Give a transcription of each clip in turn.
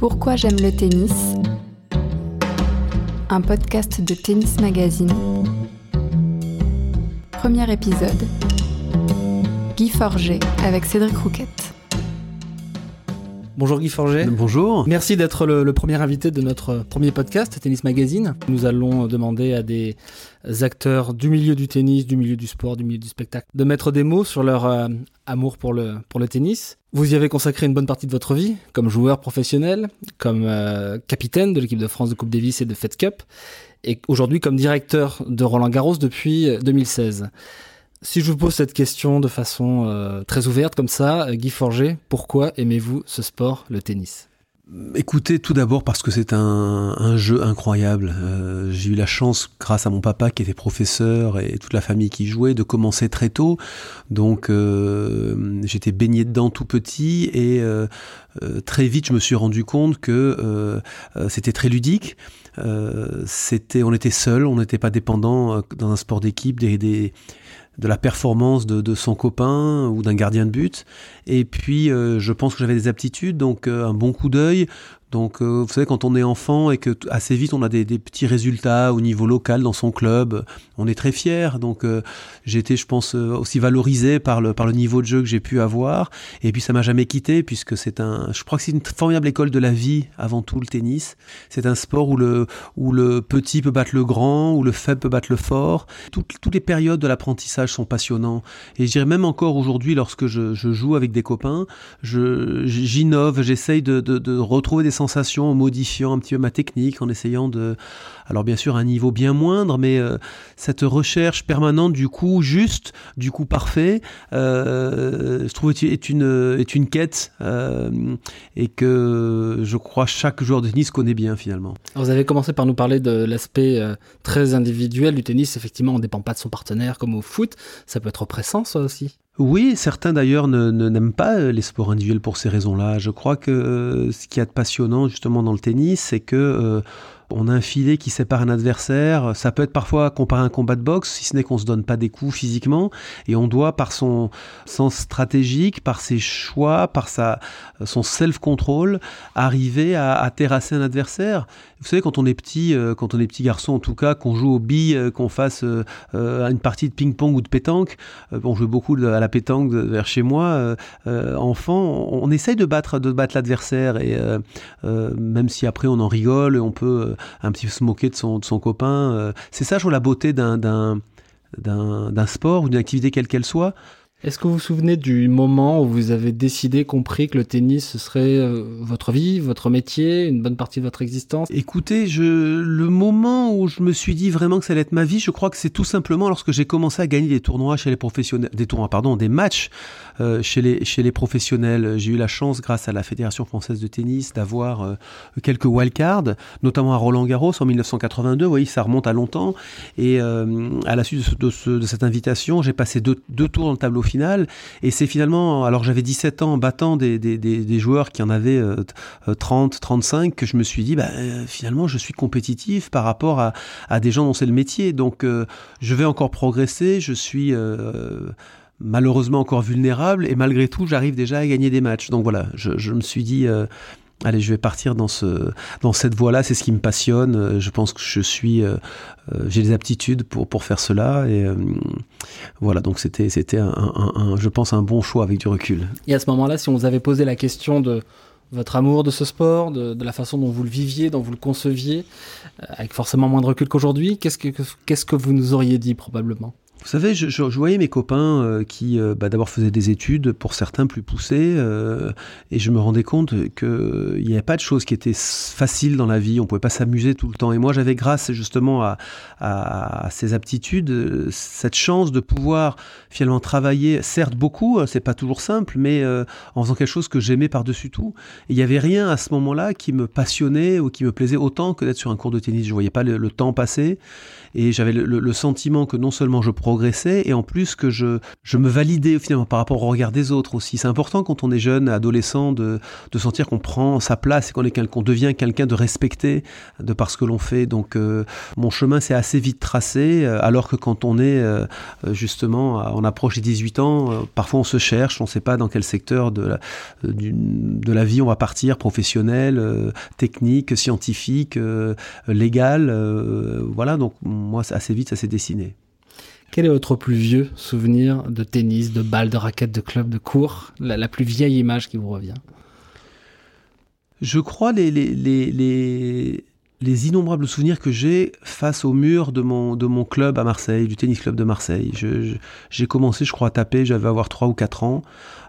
Pourquoi j'aime le tennis? Un podcast de Tennis Magazine. Premier épisode. Guy Forger avec Cédric Rouquette. Bonjour Guy Forget. Bonjour. Merci d'être le, premier invité de notre premier podcast, Tennis Magazine. Nous allons demander à des acteurs du milieu du tennis, du milieu du sport, du milieu du spectacle, de mettre des mots sur leur euh, amour pour le, pour le tennis. Vous y avez consacré une bonne partie de votre vie, comme joueur professionnel, comme euh, capitaine de l'équipe de France de Coupe Davis et de Fed Cup, et aujourd'hui comme directeur de Roland Garros depuis 2016. Si je vous pose cette question de façon euh, très ouverte comme ça, euh, Guy Forger, pourquoi aimez-vous ce sport, le tennis? Écoutez, tout d'abord parce que c'est un, jeu incroyable. Euh, j'ai eu la chance, grâce à mon papa qui était professeur et toute la famille qui jouait, de commencer très tôt. Donc j'étais baigné dedans tout petit et très vite je me suis rendu compte que c'était très ludique. on était seul, on n'était pas dépendant dans un sport d'équipe de la performance de, son copain ou d'un gardien de but. Et puis, euh, je pense que j'avais des aptitudes, donc euh, un bon coup d'œil, donc, euh, vous savez, quand on est enfant et que assez vite on a des, petits résultats au niveau local dans son club, on est très fier. Donc, euh, j'ai été, je pense, euh, aussi valorisé par le, par le niveau de jeu que j'ai pu avoir. Et puis, ça m'a jamais quitté puisque c'est un, je crois que c'est une formidable école de la vie avant tout le tennis. C'est un sport où le, où le petit peut battre le grand, où le faible peut battre le fort. Toutes, toutes les périodes de l'apprentissage sont passionnantes. Et je dirais même encore aujourd'hui, lorsque je, je, joue avec des copains, j'innove, j'essaye de, de, de retrouver des en modifiant un petit peu ma technique, en essayant de, alors bien sûr un niveau bien moindre, mais euh, cette recherche permanente du coup juste, du coup parfait, euh, je trouve est une est une quête euh, et que je crois chaque joueur de tennis connaît bien finalement. vous avez commencé par nous parler de l'aspect très individuel du tennis. Effectivement, on ne dépend pas de son partenaire comme au foot. Ça peut être oppressant, ça aussi. Oui, certains d'ailleurs ne, n'aiment pas euh, les sports individuels pour ces raisons-là. Je crois que euh, ce qui est passionnant justement dans le tennis, c'est que euh, on a un filet qui sépare un adversaire. Ça peut être parfois comparé à un combat de boxe, si ce n'est qu'on se donne pas des coups physiquement, et on doit, par son sens stratégique, par ses choix, par sa, son self-control, arriver à, terrasser un adversaire. Vous savez, quand on est petit, euh, quand on est petit garçon en tout cas, qu'on joue aux billes, euh, qu'on fasse euh, une partie de ping-pong ou de pétanque, on joue beaucoup à la pétanque vers chez moi, enfant, on, essaye de battre, de battre l'adversaire, et même si après on en rigole, on peut un petit peu se moquer de son, de son copain. Euh, c'est ça, je trouve, la beauté d'un, d'un, d'un, sport ou d'une activité quelle qu'elle soit. Est-ce que vous vous souvenez du moment où vous avez décidé, compris que le tennis ce serait euh, votre vie, votre métier, une bonne partie de votre existence? Écoutez, le moment où je me suis dit vraiment que ça allait être ma vie, je crois que c'est tout simplement lorsque j'ai commencé à gagner des tournois chez les professionnels, des tournois, pardon, des matchs euh, chez les chez les professionnels. J'ai eu la chance, grâce à la Fédération française de tennis, d'avoir euh, quelques wildcards, notamment à Roland Garros en 1982. Vous voyez, ça remonte à longtemps. Et à la suite de, ce, de, cette invitation, j'ai passé deux tours dans le tableau Et c'est finalement, alors j'avais 17 ans, battant des, des, des, joueurs qui en avaient 30, euh, 35, euh, que je me suis dit, bah, euh, finalement, je suis compétitif par rapport à, à des gens dont c'est le métier. Donc, je vais encore progresser. Je suis malheureusement encore vulnérable et malgré tout j'arrive déjà à gagner des matchs donc voilà je, je me suis dit allez, je vais partir dans ce dans cette voie-là. C'est ce qui me passionne. Euh, je pense que je suis, euh, euh, j'ai des aptitudes pour pour faire cela. Et voilà, donc c'était c'était un, un, je pense un bon choix avec du recul. Et à ce moment-là, si on vous avait posé la question de votre amour de ce sport, de, de, la façon dont vous le viviez, dont vous le conceviez, avec forcément moins de recul qu'aujourd'hui, qu'est-ce que qu'est-ce que vous nous auriez dit probablement? Vous savez, je, je, voyais mes copains euh, qui euh, bah, d'abord faisaient des études, pour certains plus poussées, euh, et je me rendais compte qu'il n'y avait pas de choses qui étaient faciles dans la vie, on pouvait pas s'amuser tout le temps. Et moi, j'avais grâce justement à, à, à, ces aptitudes, cette chance de pouvoir finalement travailler, certes beaucoup, c'est pas toujours simple, mais en faisant quelque chose que j'aimais par-dessus tout. Il n'y avait rien à ce moment-là qui me passionnait ou qui me plaisait autant que d'être sur un cours de tennis. Je voyais pas le, temps passer, et j'avais le, le, sentiment que non seulement je progressais et en plus que je, je me validais finalement par rapport au regard des autres aussi. C'est important quand on est jeune, adolescent, de, de sentir qu'on prend sa place et qu'on qu'on devient quelqu'un de respecté de par ce que l'on fait. Donc euh, mon chemin s'est assez vite tracé, euh, alors que quand on est euh, justement, on approche des 18 ans, parfois on se cherche, on ne sait pas dans quel secteur de la, de la vie on va partir, professionnel, technique, scientifique, légal. voilà, donc moi assez vite ça s'est dessiné. Quel est votre plus vieux souvenir de tennis, de balle, de raquette, de club, de cours? La, plus vieille image qui vous revient? Je crois les, les, les, les, innombrables souvenirs que j'ai face au mur de mon, de mon club à Marseille, du tennis club de Marseille. J'ai commencé, je crois, à taper, j'avais avoir 3 ou 4 ans.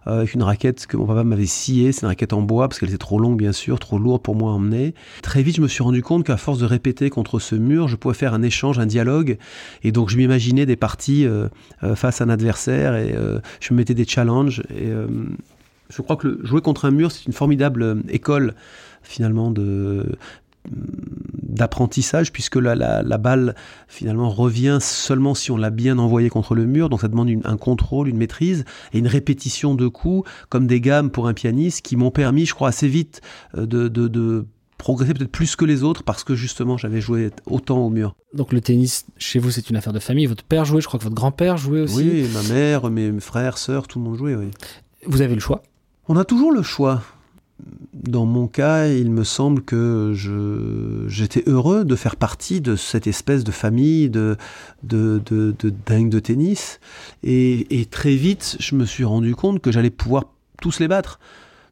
Euh, avec une raquette que mon papa m'avait sciée. C'est une raquette en bois parce qu'elle était trop longue, bien sûr, trop lourde pour moi à emmener. Très vite, je me suis rendu compte qu'à force de répéter contre ce mur, je pouvais faire un échange, un dialogue. Et donc, je m'imaginais des parties euh, euh, face à un adversaire et je me mettais des challenges. Et je crois que jouer contre un mur, c'est une formidable école finalement de d'apprentissage puisque la, la, balle finalement revient seulement si on l'a bien envoyée contre le mur donc ça demande un contrôle, une maîtrise et une répétition de coups comme des gammes pour un pianiste qui m'ont permis je crois assez vite euh, de, de, progresser peut-être plus que les autres parce que justement j'avais joué autant au mur. Donc le tennis chez vous c'est une affaire de famille, votre père jouait, je crois que votre grand-père jouait aussi. Oui, ma mère, mes frères, sœurs, tout le monde jouait, oui. Vous avez le choix On a toujours le choix dans mon cas, il me semble que j'étais heureux de faire partie de cette espèce de famille de, de, de, dingue de tennis. Et, très vite, je me suis rendu compte que j'allais pouvoir tous les battre.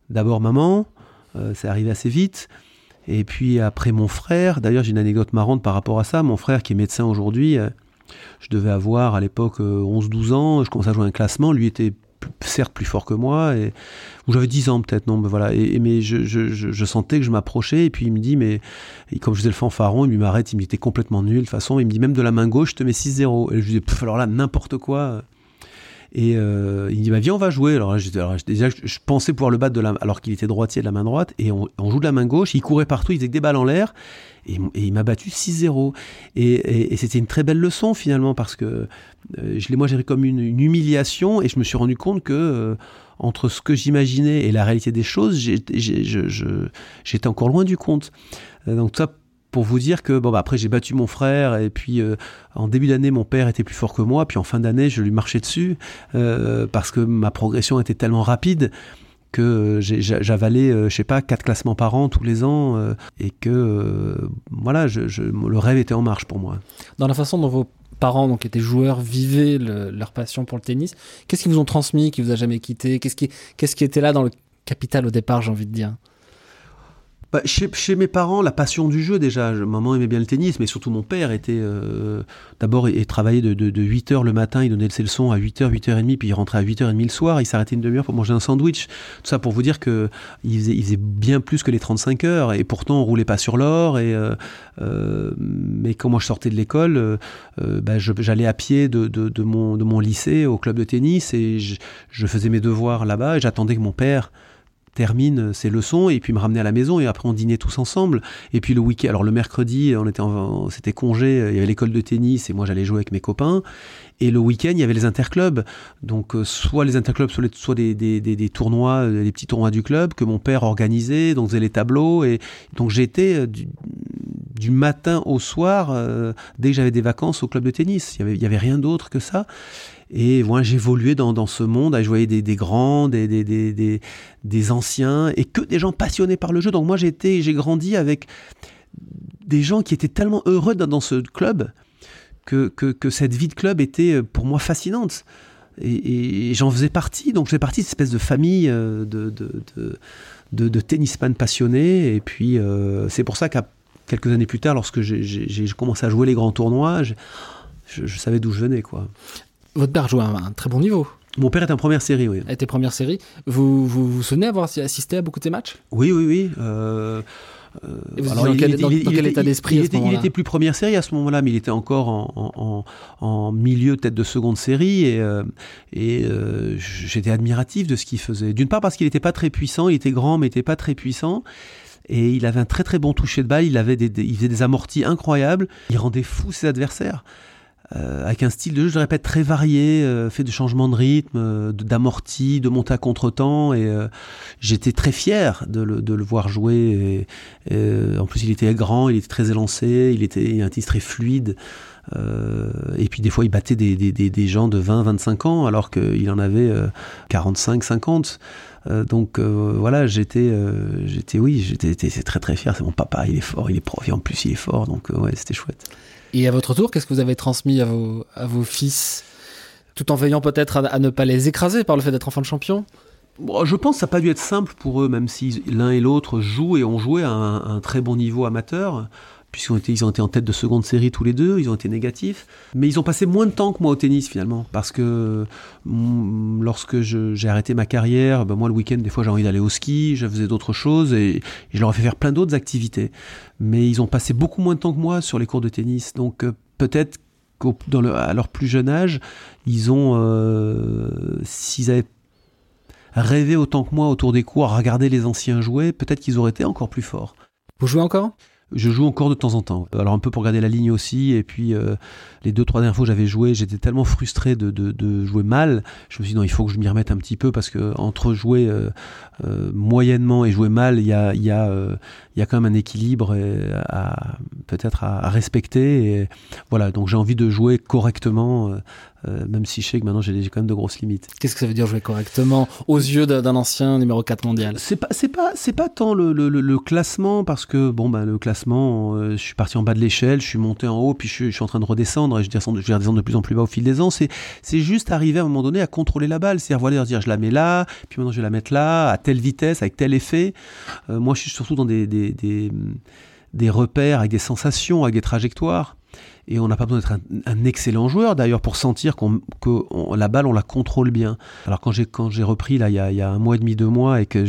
D'abord maman, euh, c'est arrivé assez vite. Et puis après mon frère, d'ailleurs j'ai une anecdote marrante par rapport à ça, mon frère qui est médecin aujourd'hui, euh, je devais avoir à l'époque 11-12 euh, ans, je commençais à jouer un classement, lui était certes plus fort que moi, et, où j'avais 10 ans peut-être, non, mais voilà. Et, mais je, je, sentais que je m'approchais, et puis il me dit, mais comme je faisais le fanfaron, il m'arrête, il me dit, complètement nul, de toute façon, il me dit, même de la main gauche, je te mets 6-0. Et je lui dis, alors là, n'importe quoi. Et euh, il me dit, bah, viens, on va jouer. Alors, alors déjà, je, pensais pouvoir le battre de la, alors qu'il était droitier de la main droite, et on, on, joue de la main gauche, il courait partout, il faisait que des balles en l'air, et, il m'a battu 6-0. Et, c'était une très belle leçon finalement, parce que euh, je moi j'ai comme une, humiliation, et je me suis rendu compte que euh, entre ce que j'imaginais et la réalité des choses, j'étais encore loin du compte. Euh, donc ça, pour vous dire que bon bah après j'ai battu mon frère et puis en début d'année mon père était plus fort que moi puis en fin d'année je lui marchais dessus parce que ma progression était tellement rapide que j'avalais, je sais pas, quatre classements par an tous les ans, et que voilà, le rêve était en marche pour moi. Dans la façon dont vos parents, donc étaient joueurs, vivaient leur passion pour le tennis, qu'est-ce qu'ils vous ont transmis, qui vous a jamais quitté Qu'est-ce qui, qu'est-ce qui était là dans le capital au départ, j'ai envie de dire? Bah, chez, mes parents, la passion du jeu déjà. maman aimait bien le tennis, mais surtout mon père était euh, d'abord il, travaillait de, de, 8h le matin, il donnait ses leçons à 8h, 8h30, puis il rentrait à 8h30 le soir, il s'arrêtait une demi-heure pour manger un sandwich. Tout ça pour vous dire que il faisait, bien plus que les 35 heures, et pourtant on roulait pas sur l'or. Et euh, euh, mais quand moi je sortais de l'école, bah, j'allais à pied de, mon, lycée au club de tennis et je faisais mes devoirs là-bas et j'attendais que mon père termine ses leçons et puis me ramener à la maison et après on dînait tous ensemble. Et puis le week-end alors le mercredi on était c'était congé il y avait l'école de tennis et moi j'allais jouer avec mes copains. Et le week-end il y avait les interclubs. Donc euh, soit les interclubs soit, des, des, des, tournois euh, des petits tournois du club que mon père organisait donc faisait les tableaux. Et donc j'étais euh, du, du, matin au soir dès que j'avais des vacances au club de tennis. Il y avait, il y avait rien d'autre que ça et moi, j'évoluais dans, dans ce monde, je voyais des, des grands, des, des, des, des, anciens, et que des gens passionnés par le jeu. Donc moi, j'ai grandi avec des gens qui étaient tellement heureux dans ce club que, que, que, cette vie de club était euh, pour moi fascinante. Et, j'en faisais partie, donc je faisais partie de cette espèce de famille euh, de, de, de, de, tennisman passionnés. Et puis, euh, c'est pour ça qu'à quelques années plus tard, lorsque j'ai commencé à jouer les grands tournois, je, je savais d'où je venais. quoi. Votre père jouait à un, très bon niveau. Mon père était en première série, oui. était première série. Vous, vous vous souvenez avoir assisté à beaucoup de ces matchs? Oui, oui, oui. Euh, dans, quel, état d'esprit il, il, était plus première série à ce moment-là, mais il était encore en, en, milieu tête de seconde série et, euh, et euh, j'étais admiratif de ce qu'il faisait. D'une part parce qu'il n'était pas très puissant, il était grand mais il n'était pas très puissant. Et il avait un très très bon toucher de balle, il, avait des, il faisait des amortis incroyables, il rendait fou ses adversaires euh, avec un style de jeu, je répète, très varié, euh, fait de changements de rythme, d'amorti, de montée à contre-temps. Et j'étais très fier de le, de le voir jouer. Et, en plus, il était grand, il était très élancé, il était un tennis très fluide. et puis des fois, il battait des, des, des, gens de 20, 25 ans, alors qu'il en avait 45, 50. donc voilà, j'étais, j'étais, oui, j'étais très très fier. C'est mon papa, il est fort, il est prof, et en plus il est fort, donc ouais, c'était chouette. Et à votre tour, qu'est-ce que vous avez transmis à vos, à vos fils, tout en veillant peut-être à, ne pas les écraser par le fait d'être enfant de champion. Bon, Je pense que ça n'a pas dû être simple pour eux, même si l'un et l'autre jouent et ont joué à un très bon niveau amateur puisqu'ils ont été, en tête de seconde série tous les deux, ils ont été négatifs. Mais ils ont passé moins de temps que moi au tennis finalement, parce que mm, lorsque j'ai arrêté ma carrière, ben moi le week-end des fois j'ai envie d'aller au ski, je faisais d'autres choses et, je leur ai fait faire plein d'autres activités. Mais ils ont passé beaucoup moins de temps que moi sur les cours de tennis, donc euh, peut-être qu'à leur plus jeune âge, euh, s'ils avaient rêvé autant que moi autour des cours, à regarder les anciens jouer, peut-être qu'ils auraient été encore plus forts. Vous jouez encore? Je joue encore de temps en temps. Alors un peu pour garder la ligne aussi. Et puis euh, les deux trois dernières fois j'avais joué, j'étais tellement frustré de, de, de, jouer mal. Je me suis dit non, il faut que je m'y remette un petit peu parce que entre jouer euh, euh, moyennement et jouer mal, il y a, y, a, y a quand même un équilibre à peut-être à, à, respecter. Et voilà, donc j'ai envie de jouer correctement euh, même si je sais que maintenant j'ai quand même de grosses limites. Qu'est-ce que ça veut dire jouer correctement aux yeux d'un ancien numéro 4 mondial? C'est pas c'est pas c'est pas tant le, le, le, classement parce que bon ben le classement euh, je suis parti en bas de l'échelle, je suis monté en haut puis je, je, suis en train de redescendre et je, descends, je vais redescendre de plus en plus bas au fil des ans, c'est c'est juste arriver à un moment donné à contrôler la balle, c'est-à-dire voilà dire je la mets là, puis maintenant je vais la mettre là à telle vitesse avec tel effet. Euh, moi je suis surtout dans des, des, des repères avec des sensations, avec des trajectoires. Et on n'a pas besoin d'être un, excellent joueur d'ailleurs pour sentir que la balle, on la contrôle bien. Alors quand j'ai, quand j'ai repris là, il y, a, y a un mois et demi, deux mois, et que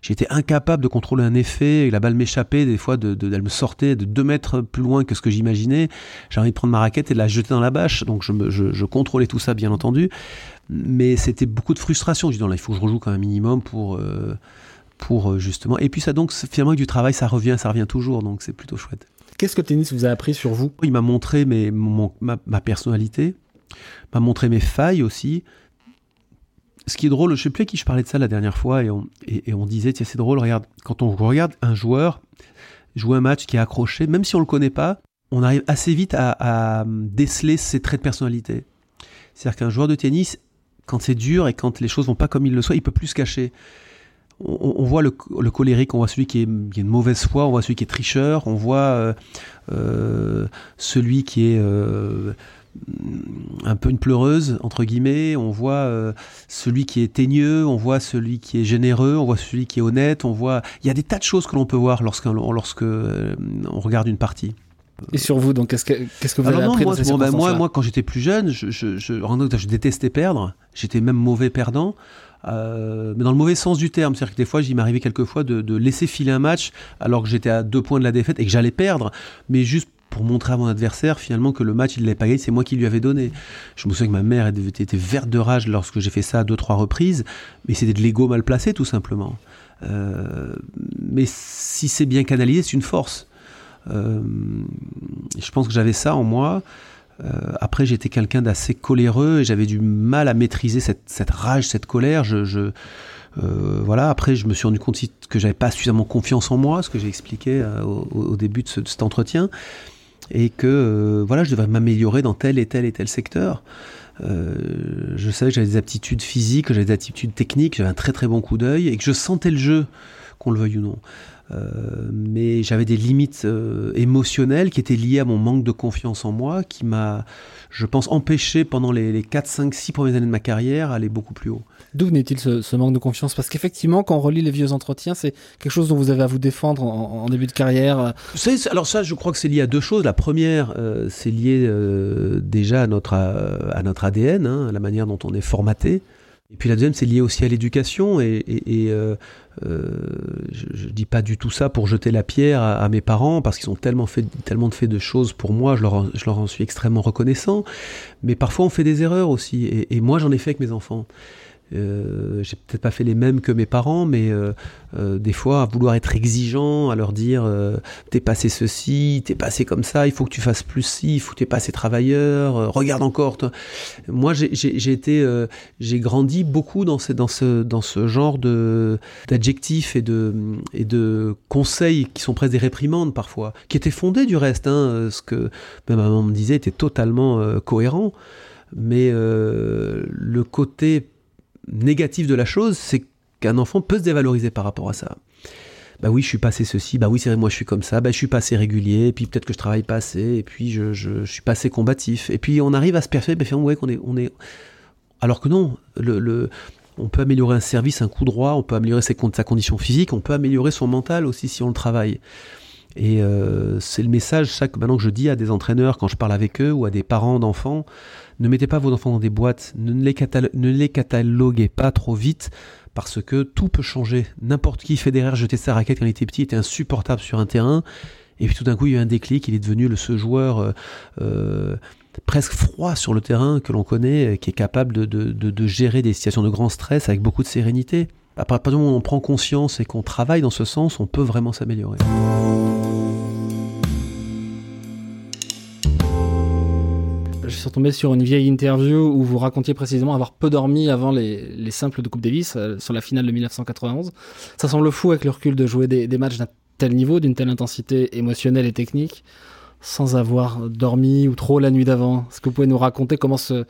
j'étais incapable de contrôler un effet, et la balle m'échappait, des fois de, de, elle me sortait de deux mètres plus loin que ce que j'imaginais. J'ai envie de prendre ma raquette et de la jeter dans la bâche. Donc je, je contrôlais tout ça bien entendu. Mais c'était beaucoup de frustration. Je dis non là, il faut que je rejoue quand même un minimum pour... Euh, pour euh, justement. Et puis ça donc finalement du travail, ça revient, ça revient toujours, donc c'est plutôt chouette. Qu'est-ce que le tennis vous a appris sur vous? Il m'a montré mes, ma, personnalité, m'a montré mes failles aussi. Ce qui est drôle, je sais plus à qui je parlais de ça la dernière fois, et on, et, on disait, tiens, c'est drôle, regarde, quand on regarde un joueur jouer un match qui est accroché, même si on le connaît pas, on arrive assez vite à, déceler ses traits de personnalité. C'est-à-dire qu'un joueur de tennis, quand c'est dur et quand les choses vont pas comme il le souhaite, il peut plus se cacher on, voit le, colérique, on voit celui qui est, qui une mauvaise foi, on voit celui qui est tricheur, on voit euh, euh, celui qui est euh, un peu une pleureuse, entre guillemets, on voit celui qui est teigneux, on voit celui qui est généreux, on voit celui qui est honnête, on voit... Il y a des tas de choses que l'on peut voir lorsque, lorsque on regarde une partie. Et sur vous, donc, qu'est-ce que, qu'est-ce que vous avez appris moi, ben, moi, moi, quand j'étais plus jeune, je, je, je, je détestais perdre. J'étais même mauvais perdant. Euh, mais dans le mauvais sens du terme. C'est-à-dire que des fois, il m'arrivait quelquefois de, de laisser filer un match alors que j'étais à deux points de la défaite et que j'allais perdre, mais juste pour montrer à mon adversaire finalement que le match il l'avait pas gagné, c'est moi qui lui avais donné. Je me souviens que ma mère était, verte de rage lorsque j'ai fait ça à deux trois reprises, mais c'était de l'ego mal placé tout simplement. Euh, mais si c'est bien canalisé, c'est une force. Euh, je pense que j'avais ça en moi. Euh, après, j'étais quelqu'un d'assez coléreux et j'avais du mal à maîtriser cette, rage, cette colère. Je, euh, voilà. Après, je me suis rendu compte que j'avais pas suffisamment confiance en moi, ce que j'ai expliqué euh, au, début de, cet entretien, et que voilà, je devrais m'améliorer dans tel et tel et tel secteur. je savais que j'avais des aptitudes physiques, que j'avais des aptitudes techniques, j'avais un très très bon coup d'œil et que je sentais le jeu, qu'on le veuille ou non. Euh, mais j'avais des limites euh, émotionnelles qui étaient liées à mon manque de confiance en moi, qui m'a, je pense, empêché pendant les, les 4, 5, 6 premières années de ma carrière aller beaucoup plus haut. D'où venait-il ce, manque de confiance? Parce qu'effectivement, quand on relit les vieux entretiens, c'est quelque chose dont vous avez à vous défendre en, début de carrière. alors ça, je crois que c'est lié à deux choses. La première, euh, c'est lié déjà à notre, à, notre ADN, hein, à la manière dont on est formaté. Et puis la deuxième, c'est lié aussi à l'éducation. Et, euh, euh, je ne dis pas du tout ça pour jeter la pierre à, mes parents, parce qu'ils ont tellement fait, tellement fait de choses pour moi, je leur, je leur en suis extrêmement reconnaissant. Mais parfois, on fait des erreurs aussi. Et, moi, j'en ai fait avec mes enfants. Euh, j'ai peut-être pas fait les mêmes que mes parents, mais euh, euh, des fois, à vouloir être exigeant, à leur dire t'es passé ceci, t'es passé comme ça, il faut que tu fasses plus ci, il faut que t'es passé travailleur, regarde encore. Moi, j'ai été, j'ai grandi beaucoup dans ce, dans ce, dans ce genre d'adjectifs et de, et de conseils qui sont presque des réprimandes parfois, qui étaient fondés du reste. Hein, ce que ma maman me disait était totalement cohérent, mais le côté négatif de la chose, c'est qu'un enfant peut se dévaloriser par rapport à ça. Bah oui, je suis pas assez ceci, bah oui, c'est moi je suis comme ça, bah je suis pas assez régulier, et puis peut-être que je travaille pas assez, et puis je, suis pas assez combatif. Et puis on arrive à se persuader, bah, ouais, qu'on est, on est. Alors que non, le, on peut améliorer un service, un coup droit, on peut améliorer sa condition physique, on peut améliorer son mental aussi si on le travaille. Et euh, c'est le message chaque maintenant que je dis à des entraîneurs quand je parle avec eux ou à des parents d'enfants ne mettez pas vos enfants dans des boîtes, ne les, cataloguez pas trop vite parce que tout peut changer. N'importe qui, Federer, jeter sa raquette quand il était petit, était insupportable sur un terrain. Et puis tout d'un coup, il y a eu un déclic, il est devenu le, ce joueur euh, euh, presque froid sur le terrain que l'on connaît, qui est capable de, gérer des situations de grand stress avec beaucoup de sérénité. À partir du moment où on prend conscience et qu'on travaille dans ce sens, on peut vraiment s'améliorer. je suis retombé sur une vieille interview où vous racontiez précisément avoir peu dormi avant les, simples de Coupe Davis euh, sur la finale de 1991. Ça semble fou avec le recul de jouer des, matchs d'un tel niveau, d'une telle intensité émotionnelle et technique, sans avoir dormi ou trop la nuit d'avant. Est-ce que vous pouvez nous raconter comment ce,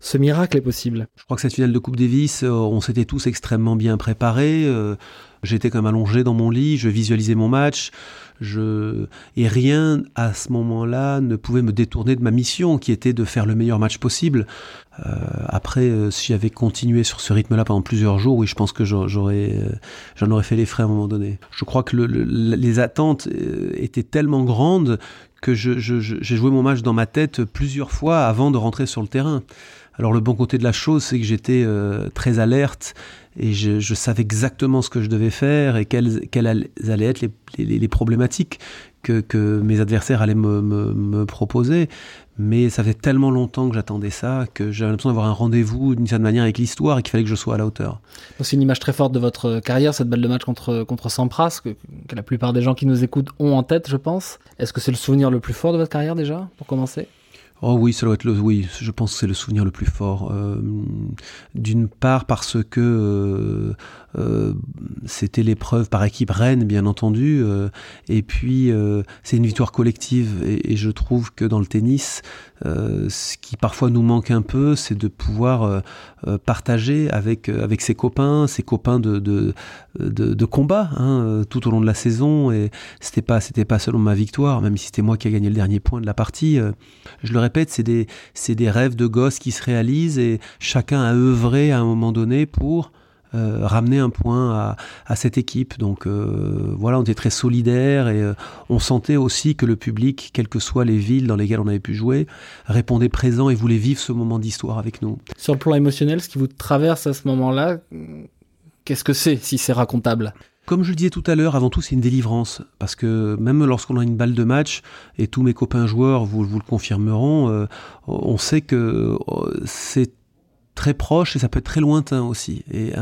ce miracle est possible Je crois que cette finale de Coupe Davis, euh, on s'était tous extrêmement bien préparés. Euh, j'étais comme allongé dans mon lit, je visualisais mon match. Et rien à ce moment-là ne pouvait me détourner de ma mission, qui était de faire le meilleur match possible. Euh, après, si j'avais continué sur ce rythme-là pendant plusieurs jours, oui, je pense que j'aurais, j'en aurais fait les frais à un moment donné. Je crois que le, les attentes étaient tellement grandes que j'ai joué mon match dans ma tête plusieurs fois avant de rentrer sur le terrain. Alors le bon côté de la chose, c'est que j'étais très alerte et je, savais exactement ce que je devais faire et quelles, allaient être les, problématiques que, mes adversaires allaient me, proposer. Mais ça fait tellement longtemps que j'attendais ça que j'avais l'impression d'avoir un rendez-vous d'une certaine manière avec l'histoire et qu'il fallait que je sois à la hauteur. C'est une image très forte de votre carrière, cette balle de match contre, contre Sampras, que la plupart des gens qui nous écoutent ont en tête, je pense. Est-ce que c'est le souvenir le plus fort de votre carrière déjà, pour commencer? Oh oui, ça doit être le, oui, je pense que c'est le souvenir le plus fort. Euh, D'une part parce que euh, c'était l'épreuve par équipe reine, bien entendu, euh, et puis euh, c'est une victoire collective. Et, je trouve que dans le tennis, ce qui parfois nous manque un peu, c'est de pouvoir partager avec avec ses copains, ses copains de de, combat, hein, tout au long de la saison. Et c'était pas c'était pas seulement ma victoire, même si c'était moi qui a gagné le dernier point de la partie. je le répète, c'est des c'est des rêves de gosses qui se réalisent et chacun a œuvré à un moment donné pour euh, ramener un point à, à cette équipe. Donc euh, voilà, on était très solidaires et euh, on sentait aussi que le public, quelles que soient les villes dans lesquelles on avait pu jouer, répondait présent et voulait vivre ce moment d'histoire avec nous. Sur le plan émotionnel, ce qui vous traverse à ce moment-là, qu'est-ce que c'est si c'est racontable? Comme je le disais tout à l'heure, avant tout, c'est une délivrance. Parce que même lorsqu'on a une balle de match, et tous mes copains joueurs vous, vous le confirmeront, euh, on sait que c'est très proche et ça peut être très lointain aussi. Et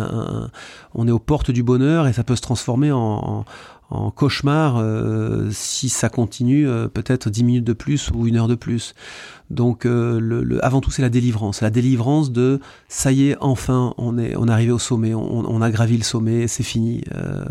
on est aux portes du bonheur et ça peut se transformer en, cauchemar euh, si ça continue euh, peut-être dix minutes de plus ou une heure de plus. Donc euh, avant tout c'est la délivrance, la délivrance de ça y est enfin on est on est arrivé au sommet, on, a gravi le sommet, c'est fini,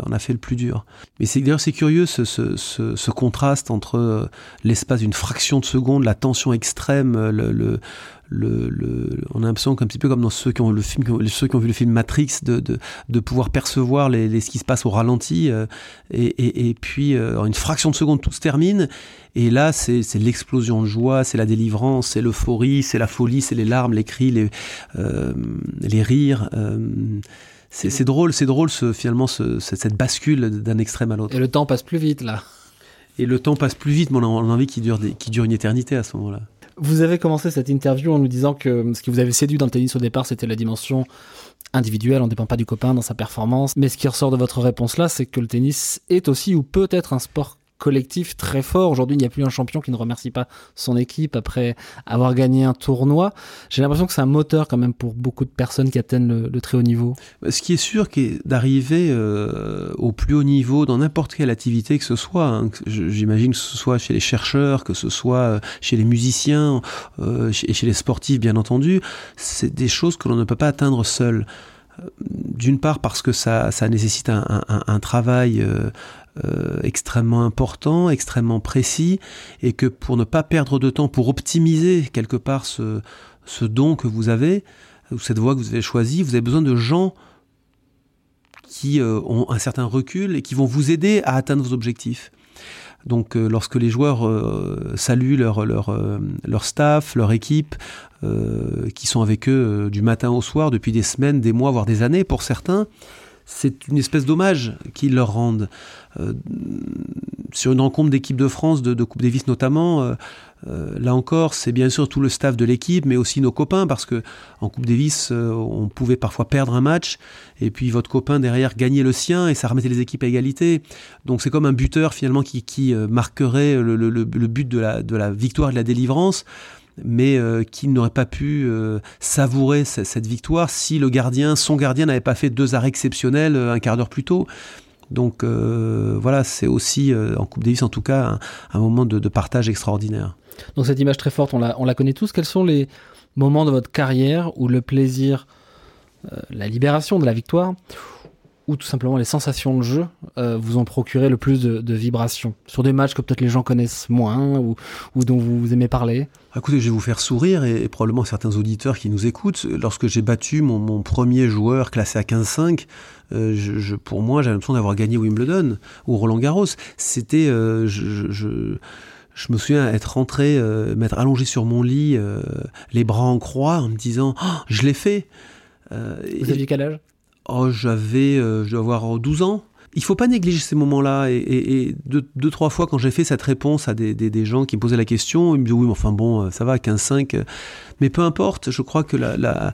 on a fait le plus dur. Mais c'est d'ailleurs c'est curieux ce, ce, contraste entre l'espace d'une fraction de seconde, la tension extrême, le le, le, on a l'impression un petit peu comme dans ceux qui ont le film, ceux qui ont vu le film Matrix, de, de, de pouvoir percevoir les, les, ce qui se passe au ralenti, euh, et, et, et, puis euh, en une fraction de seconde tout se termine, et là c'est l'explosion de joie, c'est la délivrance, c'est l'euphorie, c'est la folie, c'est les larmes, les cris, les, euh, les rires. c'est drôle, c'est drôle ce, finalement ce, cette bascule d'un extrême à l'autre. Et le temps passe plus vite là. Et le temps passe plus vite, mais on a envie qu'il dure, qui dure une éternité à ce moment-là. Vous avez commencé cette interview en nous disant que ce qui vous avait séduit dans le tennis au départ, c'était la dimension individuelle, on ne dépend pas du copain dans sa performance. Mais ce qui ressort de votre réponse là, c'est que le tennis est aussi ou peut être un sport collectif très fort. Aujourd'hui, il n'y a plus un champion qui ne remercie pas son équipe après avoir gagné un tournoi. J'ai l'impression que c'est un moteur quand même pour beaucoup de personnes qui atteignent le, très haut niveau. Ce qui est sûr, c'est d'arriver euh, au plus haut niveau dans n'importe quelle activité que ce soit. Hein. J'imagine que ce soit chez les chercheurs, que ce soit euh, chez les musiciens euh, chez les sportifs, bien entendu. C'est des choses que l'on ne peut pas atteindre seul d'une part parce que ça, ça nécessite un, travail euh, extrêmement important, extrêmement précis, et que pour ne pas perdre de temps, pour optimiser quelque part ce, ce don que vous avez, ou cette voie que vous avez choisie, vous avez besoin de gens qui euh, ont un certain recul et qui vont vous aider à atteindre vos objectifs. Donc euh, lorsque les joueurs saluent leur, leur, leur staff, leur équipe, qui sont avec eux du matin au soir depuis des semaines, des mois, voire des années pour certains, c'est une espèce d'hommage qu'ils leur rendent. Euh, sur une rencontre d'équipe de France, de, Coupe Davis notamment, euh, euh, là encore, c'est bien sûr tout le staff de l'équipe, mais aussi nos copains, parce que en Coupe Davis, on pouvait parfois perdre un match, et puis votre copain derrière gagnait le sien, et ça remettait les équipes à égalité. Donc c'est comme un buteur finalement qui, marquerait le, but de la, de la victoire de la délivrance mais euh, qui n'aurait pas pu euh, savourer cette victoire si le gardien, son gardien, n'avait pas fait deux arrêts exceptionnels euh, un quart d'heure plus tôt. Donc voilà, c'est aussi, en Coupe Davis en tout cas, un, moment de, partage extraordinaire. Donc cette image très forte, on la connaît tous. Quels sont les moments de votre carrière où le plaisir, la libération de la victoire, ou tout simplement les sensations de jeu euh, vous ont procuré le plus de, vibrations Sur des matchs que peut-être les gens connaissent moins ou, dont vous, aimez parler Écoutez, je vais vous faire sourire et, probablement certains auditeurs qui nous écoutent. Lorsque j'ai battu mon, premier joueur classé à 15-5, euh, je, pour moi, j'avais l'impression d'avoir gagné Wimbledon ou Roland Garros. C'était... Euh, je, je, me souviens être rentré, m'être allongé sur mon lit, les bras en croix, en me disant oh, Je l'ai fait !» Vous aviez quel âge? Oh, j'avais, euh, je dois avoir 12 ans. Il faut pas négliger ces moments-là. Et, deux, trois fois, quand j'ai fait cette réponse à des, gens qui me posaient la question, ils me disaient oui, mais enfin bon, euh, ça va, 15-5. Mais peu importe, je crois que la, la,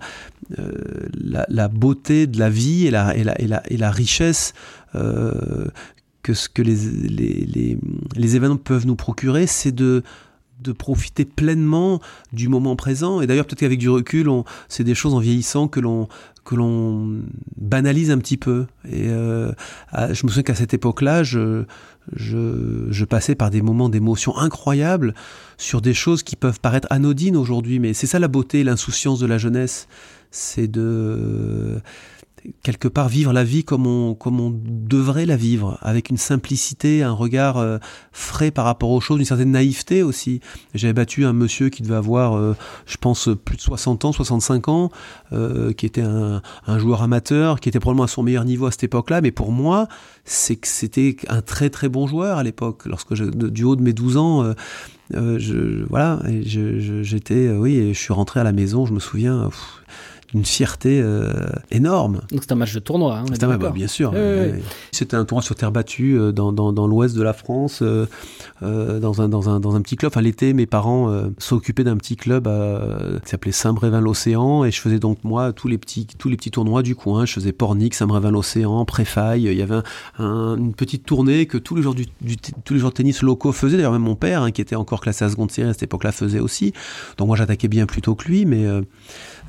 euh, la, beauté de la vie et la, et la, et la, richesse que ce que les, les, les événements peuvent nous procurer, c'est de de profiter pleinement du moment présent. Et d'ailleurs, peut-être qu'avec du recul, c'est des choses en vieillissant que l'on que l'on banalise un petit peu. Et euh, je me souviens qu'à cette époque-là, je, je, je, passais par des moments d'émotion incroyables sur des choses qui peuvent paraître anodines aujourd'hui, mais c'est ça la beauté, l'insouciance de la jeunesse, c'est de quelque part vivre la vie comme on, comme on devrait la vivre, avec une simplicité, un regard euh, frais par rapport aux choses, une certaine naïveté aussi. J'avais battu un monsieur qui devait avoir, euh, je pense, plus de 60 ans, 65 ans, euh, qui était un, un, joueur amateur, qui était probablement à son meilleur niveau à cette époque-là, mais pour moi, c'est que c'était un très très bon joueur à l'époque. Lorsque je, du haut de mes 12 ans, je, voilà, j'étais, oui, je suis rentré à la maison, je me souviens une fierté euh, énorme. Donc c'est un match de tournoi. Hein, c'est un match, bien sûr. C'était un tournoi sur terre battue euh, dans, dans, dans l'ouest de la France, euh, dans, un, dans, un, dans un petit club. Enfin, l'été, mes parents s'occupaient d'un petit club qui s'appelait Saint-Brévin-l'Océan et je faisais donc moi tous les petits, tous les petits tournois du coin. Je faisais Pornic, Saint-Brévin-l'Océan, Préfaille. Il y avait une petite tournée que tous les joueurs du, tous les joueurs de tennis locaux faisaient. D'ailleurs, même mon père, hein, qui était encore classé à seconde série à cette époque-là, faisait aussi. Donc moi, j'attaquais bien plus tôt que lui, mais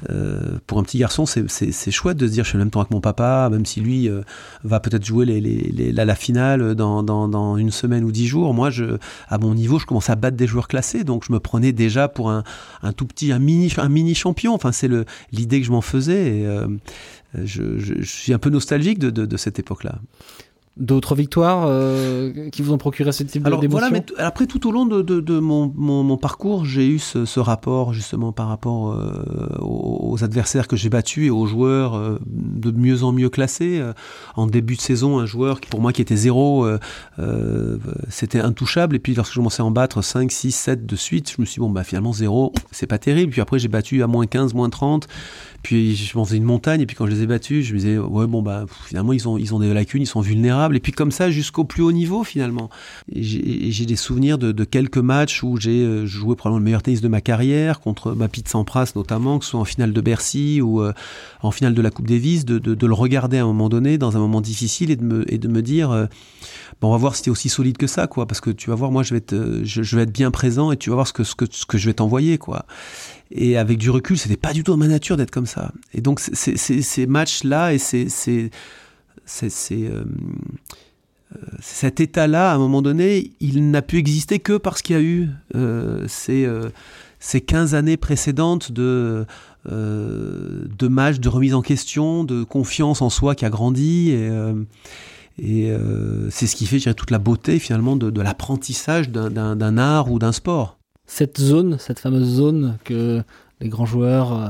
euh, pour un petit garçon, c'est chouette de se dire je suis le même temps que mon papa, même si lui euh, va peut-être jouer les, les, la, finale dans, dans, dans, une semaine ou dix jours. Moi, je, à mon niveau, je commençais à battre des joueurs classés, donc je me prenais déjà pour un, un tout petit, un mini, un mini champion. Enfin, c'est l'idée que je m'en faisais. Euh, je, je, je, suis un peu nostalgique de, de, de cette époque-là d'autres victoires euh, qui vous ont procuré ce type Alors, voilà, mais après tout au long de, de, de mon, mon, mon, parcours, j'ai eu ce, ce, rapport justement par rapport euh, aux, adversaires que j'ai battus et aux joueurs euh, de mieux en mieux classés. en début de saison, un joueur qui pour moi qui était zéro, c'était intouchable. Et puis lorsque je commençais à en battre 5, 6, 7 de suite, je me suis dit bon bah finalement zéro, c'est pas terrible. Puis après j'ai battu à moins 15, moins 30. Puis je m'en faisais une montagne. Et puis quand je les ai battus, je me disais ouais bon bah finalement ils ont ils ont des lacunes, ils sont vulnérables. Et puis comme ça jusqu'au plus haut niveau finalement. J'ai des souvenirs de, de, quelques matchs où j'ai euh, joué probablement le meilleur tennis de ma carrière contre ma Pete Sampras notamment, que ce soit en finale de Bercy ou euh, en finale de la Coupe Davis, de, de, de, le regarder à un moment donné dans un moment difficile et de me, et de me dire euh, bon, on va voir si t'es aussi solide que ça quoi, parce que tu vas voir moi je vais être je, je, vais être bien présent et tu vas voir ce que ce que, ce que je vais t'envoyer quoi. Et avec du recul, c'était pas du tout dans ma nature d'être comme ça. Et donc ces matchs-là et euh, euh, cet état-là, à un moment donné, il n'a pu exister que parce qu'il y a eu euh, ces, euh, ces 15 années précédentes de, matchs, de remise en question, de confiance en soi qui a grandi. Et, c'est ce qui fait dirais, toute la beauté finalement de l'apprentissage d'un art ou d'un sport cette zone, cette fameuse zone que les grands joueurs euh,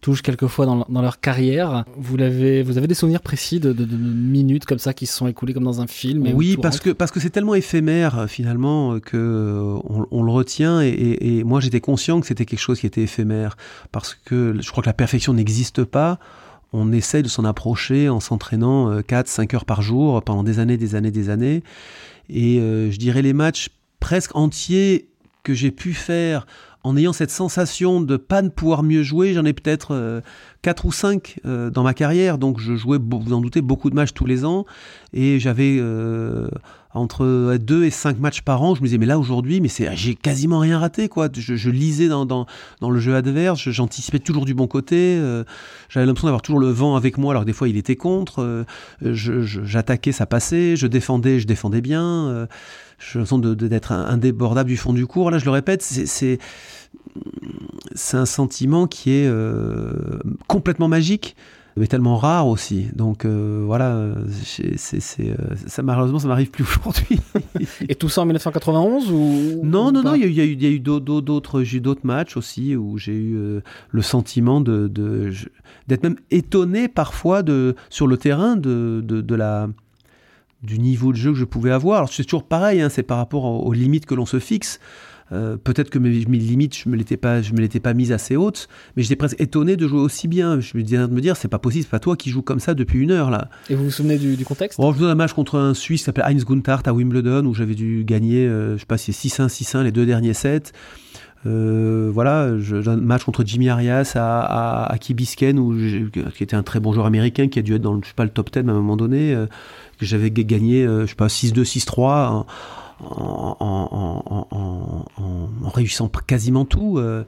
touchent quelquefois dans, dans, leur carrière. Vous, l'avez, vous avez des souvenirs précis de, de, de, minutes comme ça qui se sont écoulées comme dans un film Oui, parce que, parce que c'est tellement éphémère finalement que euh, on, on le retient et, et, et moi j'étais conscient que c'était quelque chose qui était éphémère parce que je crois que la perfection n'existe pas. On essaie de s'en approcher en s'entraînant 4-5 euh, heures par jour pendant des années, des années, des années. Et euh, je dirais les matchs presque entiers j'ai pu faire en ayant cette sensation de pas ne pouvoir mieux jouer, j'en ai peut-être euh, 4 ou 5 euh, dans ma carrière, donc je jouais, vous en doutez, beaucoup de matchs tous les ans, et j'avais euh, entre 2 et 5 matchs par an, je me disais, mais là aujourd'hui, mais c'est, j'ai quasiment rien raté, quoi. Je, lisais dans, dans, le jeu adverse, j'anticipais toujours du bon côté, euh, j'avais l'impression d'avoir toujours le vent avec moi, alors que des fois il était contre, euh, j'attaquais, ça passait, je défendais, je défendais bien, euh, de, de, d'être indébordable du fond du cours. Là, je le répète, c'est, c'est, un sentiment qui est euh, complètement magique mais tellement rare aussi. Donc euh, voilà, c'est, euh, ça malheureusement ça m'arrive plus aujourd'hui. Et tout ça en 1991 ou Non, non, non, il y a, eu, d'autres, d'autres, j'ai eu d'autres matchs aussi où j'ai eu euh, le sentiment de, de, d'être même étonné parfois de, sur le terrain de, de, de la du niveau de jeu que je pouvais avoir. Alors c'est toujours pareil, hein, c'est par rapport aux, aux limites que l'on se fixe. Euh, peut-être que mes, mes, limites, je me l'étais pas, je me l'étais pas mise assez haute, mais j'étais presque étonné de jouer aussi bien. Je me disais de me dire, c'est pas possible, c'est pas toi qui joues comme ça depuis une heure là. Et vous vous souvenez du, du contexte? Bon, Je jouais un match contre un Suisse qui Heinz Guntart à Wimbledon où j'avais dû gagner, euh, je sais pas si c'est 6-1, 6-1 les deux derniers sets. Euh, voilà, j'ai un match contre Jimmy Arias à, à, à Key Biscayne, où qui était un très bon joueur américain, qui a dû être dans le, je sais pas, le top 10 à un moment donné, euh, que j'avais gagné, euh, je sais pas, 6-2, 6-3. En, réussissant quasiment tout. Euh,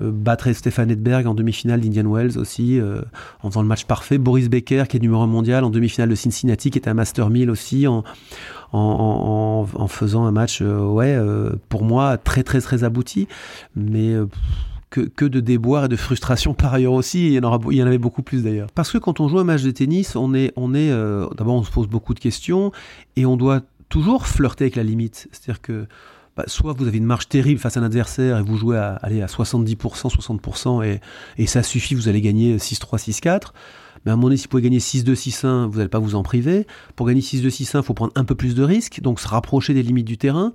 euh, battre Stéphane Edberg en demi-finale d'Indian Wells aussi, euh, en faisant le match parfait. Boris Becker, qui est numéro mondial en demi-finale de Cincinnati, qui est un Master 1000 aussi, en, faisant un match, ouais, pour moi, très très très abouti. Mais que, que, de déboires et de frustration par ailleurs aussi. Il y en, aura, il y en avait beaucoup plus d'ailleurs. Parce que quand on joue un match de tennis, on est, on est d'abord on se pose beaucoup de questions et on doit toujours flirter avec la limite. C'est-à-dire que bah, soit vous avez une marge terrible face à un adversaire et vous jouez à, allez, à 70%, 60% et, ça suffit, vous allez gagner 6-3, 6-4. Mais à un moment donné, si vous pouvez gagner 6-2, 6-1, vous n'allez pas vous en priver. Pour gagner 6-2, 6-1, il faut prendre un peu plus de risques, donc se rapprocher des limites du terrain.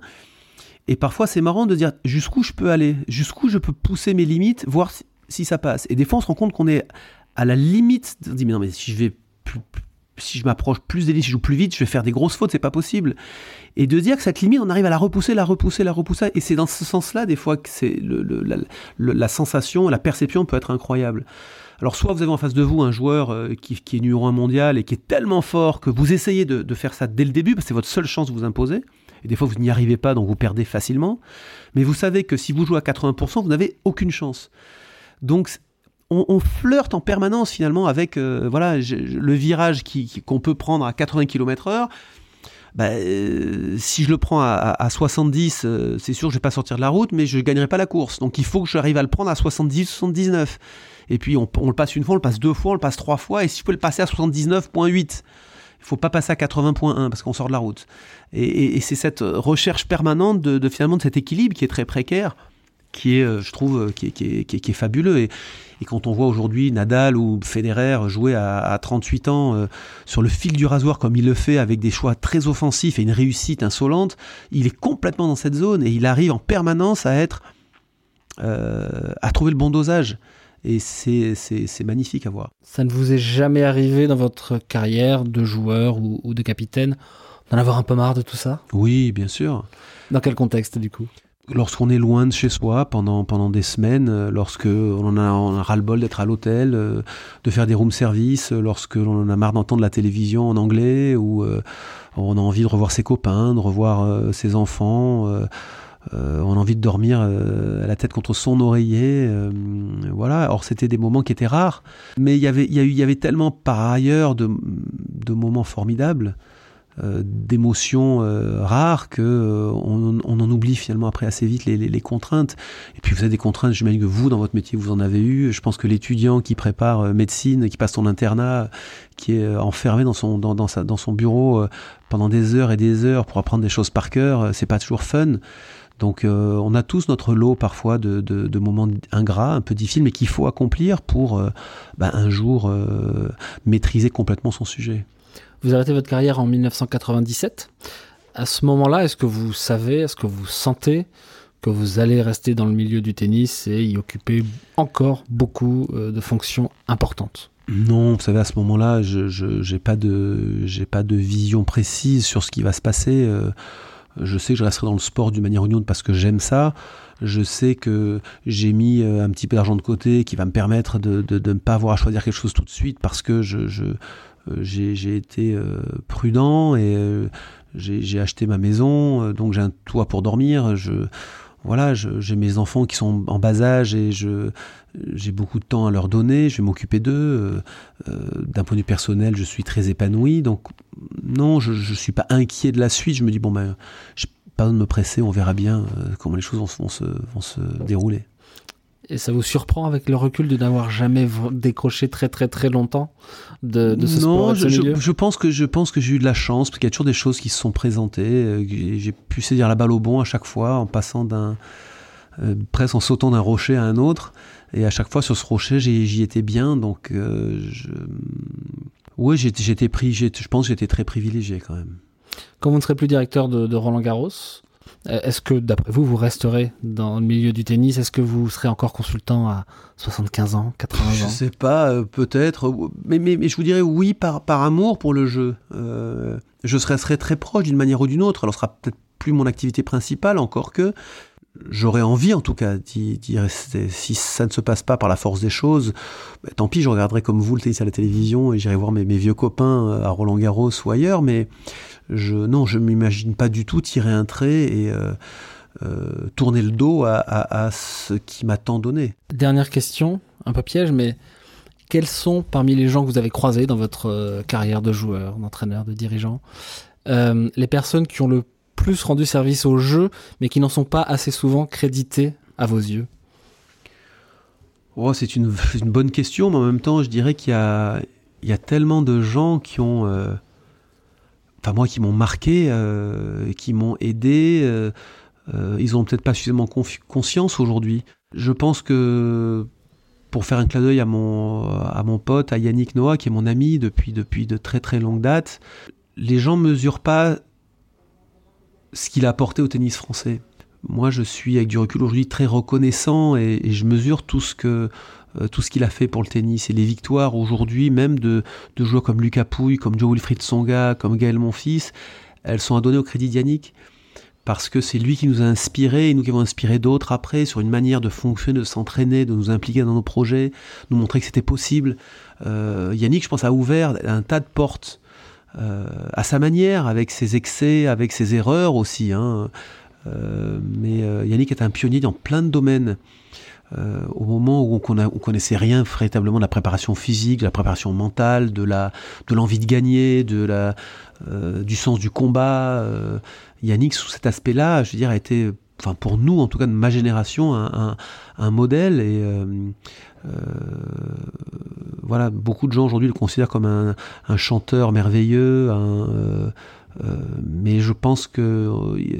Et parfois, c'est marrant de dire jusqu'où je peux aller, jusqu'où je peux pousser mes limites, voir si, ça passe. Et des fois, on se rend compte qu'on est à la limite. On dit, mais non, mais si je vais plus si je m'approche plus des lignes, si je joue plus vite, je vais faire des grosses fautes, c'est pas possible. Et de dire que cette limite, on arrive à la repousser, la repousser, la repousser. Et c'est dans ce sens-là, des fois, que c'est le, le, la, le, la, sensation, la perception peut être incroyable. Alors, soit vous avez en face de vous un joueur euh, qui, qui, est numéro un mondial et qui est tellement fort que vous essayez de, de faire ça dès le début, parce que c'est votre seule chance de vous imposer. Et des fois, vous n'y arrivez pas, donc vous perdez facilement. Mais vous savez que si vous jouez à 80%, vous n'avez aucune chance. Donc, on, flirte en permanence finalement avec euh, voilà le virage qu'on peut prendre à 80 km/h. Bah, euh, si je le prends à, à 70, euh, c'est sûr je vais pas sortir de la route, mais je gagnerai pas la course. Donc il faut que j'arrive à le prendre à 70, 79. Et puis on, le passe une fois, on le passe deux fois, on le passe trois fois. Et si je peux le passer à 79.8, il faut pas passer à 80.1 parce qu'on sort de la route. Et c'est cette recherche permanente de, de, finalement de cet équilibre qui est très précaire qui est, euh, je trouve, qui est, qui est, qui est, qui est fabuleux. Et, et, quand on voit aujourd'hui Nadal ou Federer jouer à, à 38 ans euh, sur le fil du rasoir comme il le fait avec des choix très offensifs et une réussite insolente, il est complètement dans cette zone et il arrive en permanence à être, euh, à trouver le bon dosage. et c'est magnifique à voir. Ça ne vous est jamais arrivé dans votre carrière de joueur ou, ou de capitaine d'en avoir un peu marre de tout ça? Oui, bien sûr. Dans quel contexte du coup? Lorsqu'on est loin de chez soi pendant, pendant des semaines, euh, lorsque on a, on a ras-le-bol d'être à l'hôtel, euh, de faire des room service, euh, lorsque l'on en a marre d'entendre la télévision en anglais, ou on a envie de revoir ses copains, de revoir ses enfants, on a envie de dormir à la tête contre son oreiller. voilà, or c'était des moments qui étaient rares, mais il y y avait tellement par ailleurs de, de moments formidables. Euh, d'émotions euh, rares que euh, on, en oublie finalement après assez vite les, contraintes. Et puis vous avez des contraintes, j'imagine que vous dans votre métier vous en avez eu. Je pense que l'étudiant qui prépare médecine, qui passe son internat, qui est enfermé dans son dans, dans, sa, dans son bureau pendant des heures et des heures pour apprendre des choses par cœur, c'est pas toujours fun. Donc on a tous notre lot parfois de, de, moments ingrats, un peu difficiles, mais qu'il faut accomplir pour bah, un jour maîtriser complètement son sujet. Vous arrêtez votre carrière en 1997. À ce moment-là, est-ce que vous savez, est-ce que vous sentez que vous allez rester dans le milieu du tennis et y occuper encore beaucoup euh, de fonctions importantes? Non, vous savez, à ce moment-là, je n'ai pas, de, pas de vision précise sur ce qui va se passer. Euh, je sais que je resterai dans le sport d'une manière ou d'une autre parce que j'aime ça. Je sais que j'ai mis euh, un petit peu d'argent de côté qui va me permettre de, ne pas avoir à choisir quelque chose tout de suite parce que je, j'ai été euh, prudent et euh, j'ai acheté ma maison, donc j'ai un toit pour dormir. Je, voilà, j'ai mes enfants qui sont en bas âge et j'ai beaucoup de temps à leur donner. Je vais m'occuper d'eux. D'un point de vue personnel, je suis très épanoui. Donc non, je ne suis pas inquiet de la suite. Je me dis bon ben, j'ai pas besoin de me presser. On verra bien comment les choses vont se, vont se dérouler. Et ça vous surprend avec le recul de n'avoir jamais décroché très très très longtemps de, de ce non, sport je, je, je, pense que je pense que j'ai eu de la chance parce qu'il y a toujours des choses qui se sont présentées. Euh, j'ai pu saisir la balle au bon à chaque fois en passant d'un euh, presque en sautant d'un rocher à un autre. Et à chaque fois sur ce rocher, j'y étais bien. Donc, euh, je... oui, j'étais pris. Je pense que j'étais très privilégié quand même. Quand vous ne serez plus directeur de, de Roland Garros, est-ce que, d'après vous, vous resterez dans le milieu du tennis? Est-ce que vous serez encore consultant à 75 ans, 80 ans Je ne sais pas, euh, peut-être. Mais, mais, je vous dirais oui par, par amour pour le jeu. Euh, je serai, très proche d'une manière ou d'une autre. Alors, ce sera peut-être plus mon activité principale, encore que j'aurais envie en tout cas d'y rester. Si ça ne se passe pas par la force des choses, bah, tant pis, je regarderai comme vous le tennis à la télévision et j'irai voir mes, mes, vieux copains à Roland Garros ou ailleurs. Mais je, non, je m'imagine pas du tout tirer un trait et euh, euh, tourner le dos à, ce qui m'a tant donné. Dernière question, un peu piège, mais quels sont parmi les gens que vous avez croisés dans votre euh, carrière de joueur, d'entraîneur, de dirigeant, les personnes qui ont le plus rendu service au jeu, mais qui n'en sont pas assez souvent créditées à vos yeux? Oh, C'est une, bonne question, mais en même temps, je dirais qu'il y, y a, tellement de gens qui ont enfin moi qui m'ont marqué, euh, qui m'ont aidé. Euh, euh, ils ont peut-être pas suffisamment conscience aujourd'hui. Je pense que pour faire un clin d'œil à mon, à mon pote, à Yannick Noah, qui est mon ami depuis, depuis de très très longue date, les gens mesurent pas ce qu'il a apporté au tennis français. Moi, je suis avec du recul aujourd'hui très reconnaissant et, je mesure tout ce que tout ce qu'il a fait pour le tennis et les victoires aujourd'hui, même de, de joueurs comme Lucas Pouille, comme Joe Wilfried Songa, comme Gaël Monfils, elles sont à donner au crédit d'Yannick parce que c'est lui qui nous a inspirés et nous qui avons inspiré d'autres après sur une manière de fonctionner, de s'entraîner, de nous impliquer dans nos projets, nous montrer que c'était possible. Euh, Yannick, je pense, a ouvert un tas de portes euh, à sa manière, avec ses excès, avec ses erreurs aussi. Hein. mais Yannick est un pionnier dans plein de domaines. Euh, au moment où on, ne connaissait rien véritablement de la préparation physique, de la préparation mentale, de la de l'envie de gagner, de la euh, du sens du combat. Euh, Yannick, sous cet aspect-là, je veux dire, a été, enfin pour nous en tout cas de ma génération, un, un, modèle et voilà, beaucoup de gens aujourd'hui le considèrent comme un, un chanteur merveilleux, mais je pense que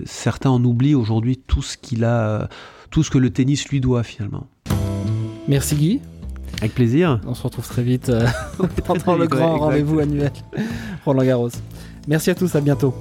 certains en oublient aujourd'hui tout ce qu'il a tout ce que le tennis lui doit finalement. Merci Guy. Avec plaisir. On se retrouve très vite euh, pendant le grand rendez-vous annuel Roland Garros. Merci à tous, à bientôt.